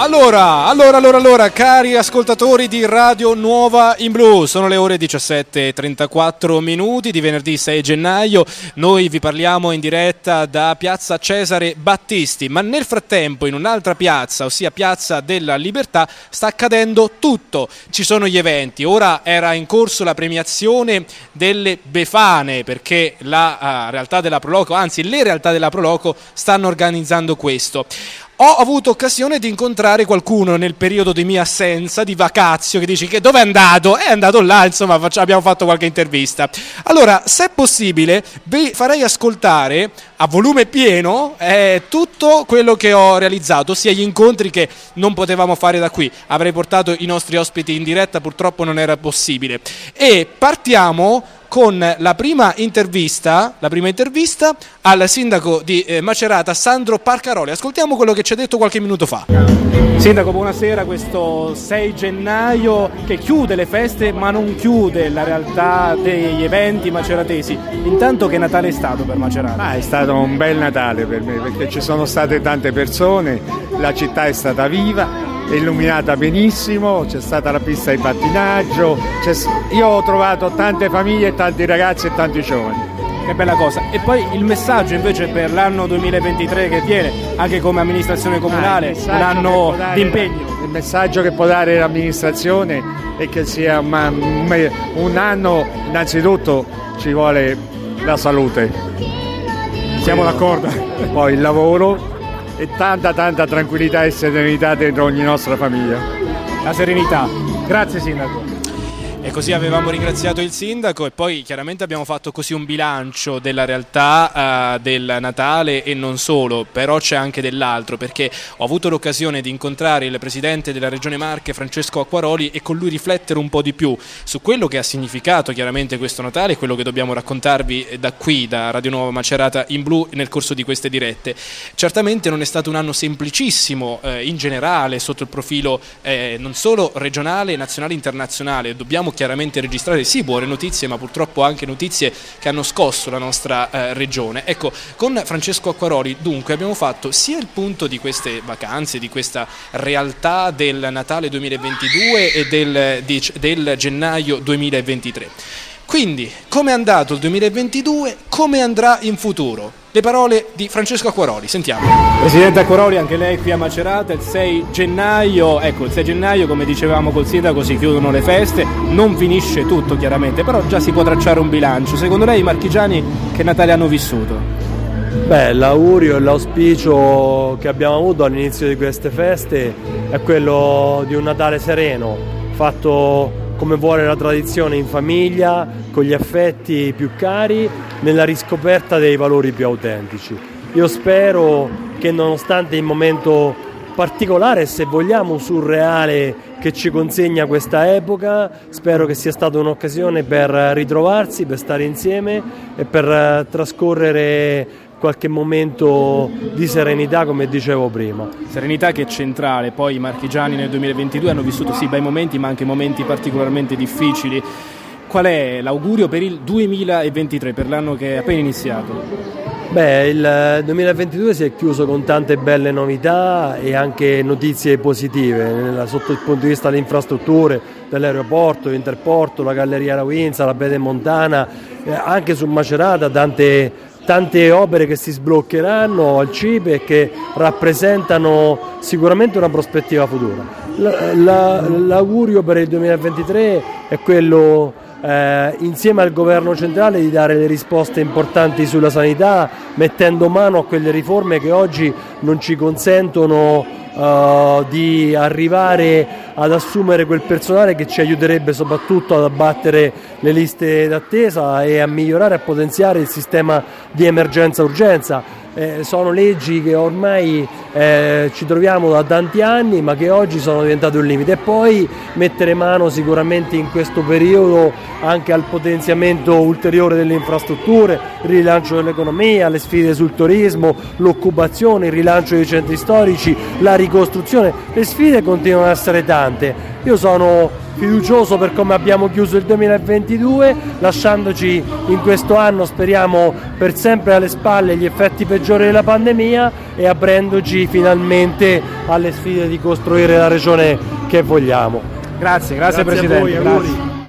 Allora, allora, allora, allora, cari ascoltatori di Radio Nuova in Blu, sono le ore 17.34 minuti di venerdì 6 gennaio, noi vi parliamo in diretta da piazza Cesare Battisti, ma nel frattempo in un'altra piazza, ossia piazza della Libertà, sta accadendo tutto, ci sono gli eventi, ora era in corso la premiazione delle Befane perché la uh, realtà della Proloco, anzi le realtà della Proloco stanno organizzando questo. Ho avuto occasione di incontrare qualcuno nel periodo di mia assenza, di vacazio, che dice che dove è andato? È andato là, insomma, faccia, abbiamo fatto qualche intervista. Allora, se è possibile, vi farei ascoltare a volume pieno eh, tutto quello che ho realizzato, sia gli incontri che non potevamo fare da qui. Avrei portato i nostri ospiti in diretta, purtroppo non era possibile. E partiamo con la prima intervista, la prima intervista al sindaco di eh, Macerata, Sandro Parcaroli. Ascoltiamo quello che ci ha detto qualche minuto fa. Sindaco, buonasera. Questo 6 gennaio che chiude le feste, ma non chiude la realtà degli eventi maceratesi. Intanto, che Natale è stato per Macerata? Ah, è stato un bel Natale per me perché ci sono state tante persone, la città è stata viva illuminata benissimo, c'è stata la pista di pattinaggio, io ho trovato tante famiglie, tanti ragazzi e tanti giovani. Che bella cosa. E poi il messaggio invece per l'anno 2023 che viene, anche come amministrazione comunale, ah, un anno di impegno. Il messaggio che può dare l'amministrazione è che sia un, un anno, innanzitutto ci vuole la salute. Siamo d'accordo. Poi il lavoro, e tanta tanta tranquillità e serenità dentro ogni nostra famiglia. La serenità. Grazie Sindaco. E così avevamo ringraziato il sindaco e poi chiaramente abbiamo fatto così un bilancio della realtà uh, del Natale e non solo, però c'è anche dell'altro perché ho avuto l'occasione di incontrare il presidente della regione Marche Francesco Acquaroli e con lui riflettere un po' di più su quello che ha significato chiaramente questo Natale e quello che dobbiamo raccontarvi da qui, da Radio Nuova Macerata in blu nel corso di queste dirette. Certamente non è stato un anno semplicissimo eh, in generale sotto il profilo eh, non solo regionale, nazionale e internazionale, dobbiamo chiaramente registrare sì buone notizie ma purtroppo anche notizie che hanno scosso la nostra eh, regione. Ecco, con Francesco Acquaroli dunque abbiamo fatto sia il punto di queste vacanze, di questa realtà del Natale 2022 e del, di, del gennaio 2023. Quindi, come è andato il 2022, come andrà in futuro? Le parole di Francesco Acquaroli, sentiamo. Presidente Acquaroli, anche lei qui a Macerata, il 6 gennaio, ecco il 6 gennaio come dicevamo col sindaco si chiudono le feste, non finisce tutto chiaramente, però già si può tracciare un bilancio. Secondo lei i marchigiani che Natale hanno vissuto? Beh, l'augurio e l'auspicio che abbiamo avuto all'inizio di queste feste è quello di un Natale sereno, fatto come vuole la tradizione in famiglia, con gli affetti più cari, nella riscoperta dei valori più autentici. Io spero che nonostante il momento particolare, se vogliamo surreale che ci consegna questa epoca, spero che sia stata un'occasione per ritrovarsi, per stare insieme e per trascorrere qualche momento di serenità come dicevo prima. Serenità che è centrale, poi i marchigiani nel 2022 hanno vissuto sì bei momenti ma anche momenti particolarmente difficili. Qual è l'augurio per il 2023, per l'anno che è appena iniziato? Beh, il 2022 si è chiuso con tante belle novità e anche notizie positive sotto il punto di vista delle infrastrutture, dell'aeroporto, l'interporto, la galleria Rawinza, la Bede Montana, eh, anche su Macerata tante tante opere che si sbloccheranno al CIPE e che rappresentano sicuramente una prospettiva futura. La, la, l'augurio per il 2023 è quello eh, insieme al governo centrale di dare le risposte importanti sulla sanità, mettendo mano a quelle riforme che oggi non ci consentono uh, di arrivare ad assumere quel personale che ci aiuterebbe soprattutto ad abbattere le liste d'attesa e a migliorare e potenziare il sistema di emergenza-urgenza eh, sono leggi che ormai eh, ci troviamo da tanti anni ma che oggi sono diventate un limite. E poi mettere mano sicuramente in questo periodo anche al potenziamento ulteriore delle infrastrutture, il rilancio dell'economia, le sfide sul turismo, l'occupazione, il rilancio dei centri storici, la ricostruzione, le sfide continuano ad essere tante Io sono fiducioso per come abbiamo chiuso il 2022, lasciandoci in questo anno, speriamo, per sempre alle spalle gli effetti peggiori della pandemia e aprendoci finalmente alle sfide di costruire la regione che vogliamo. Grazie, grazie, grazie Presidente.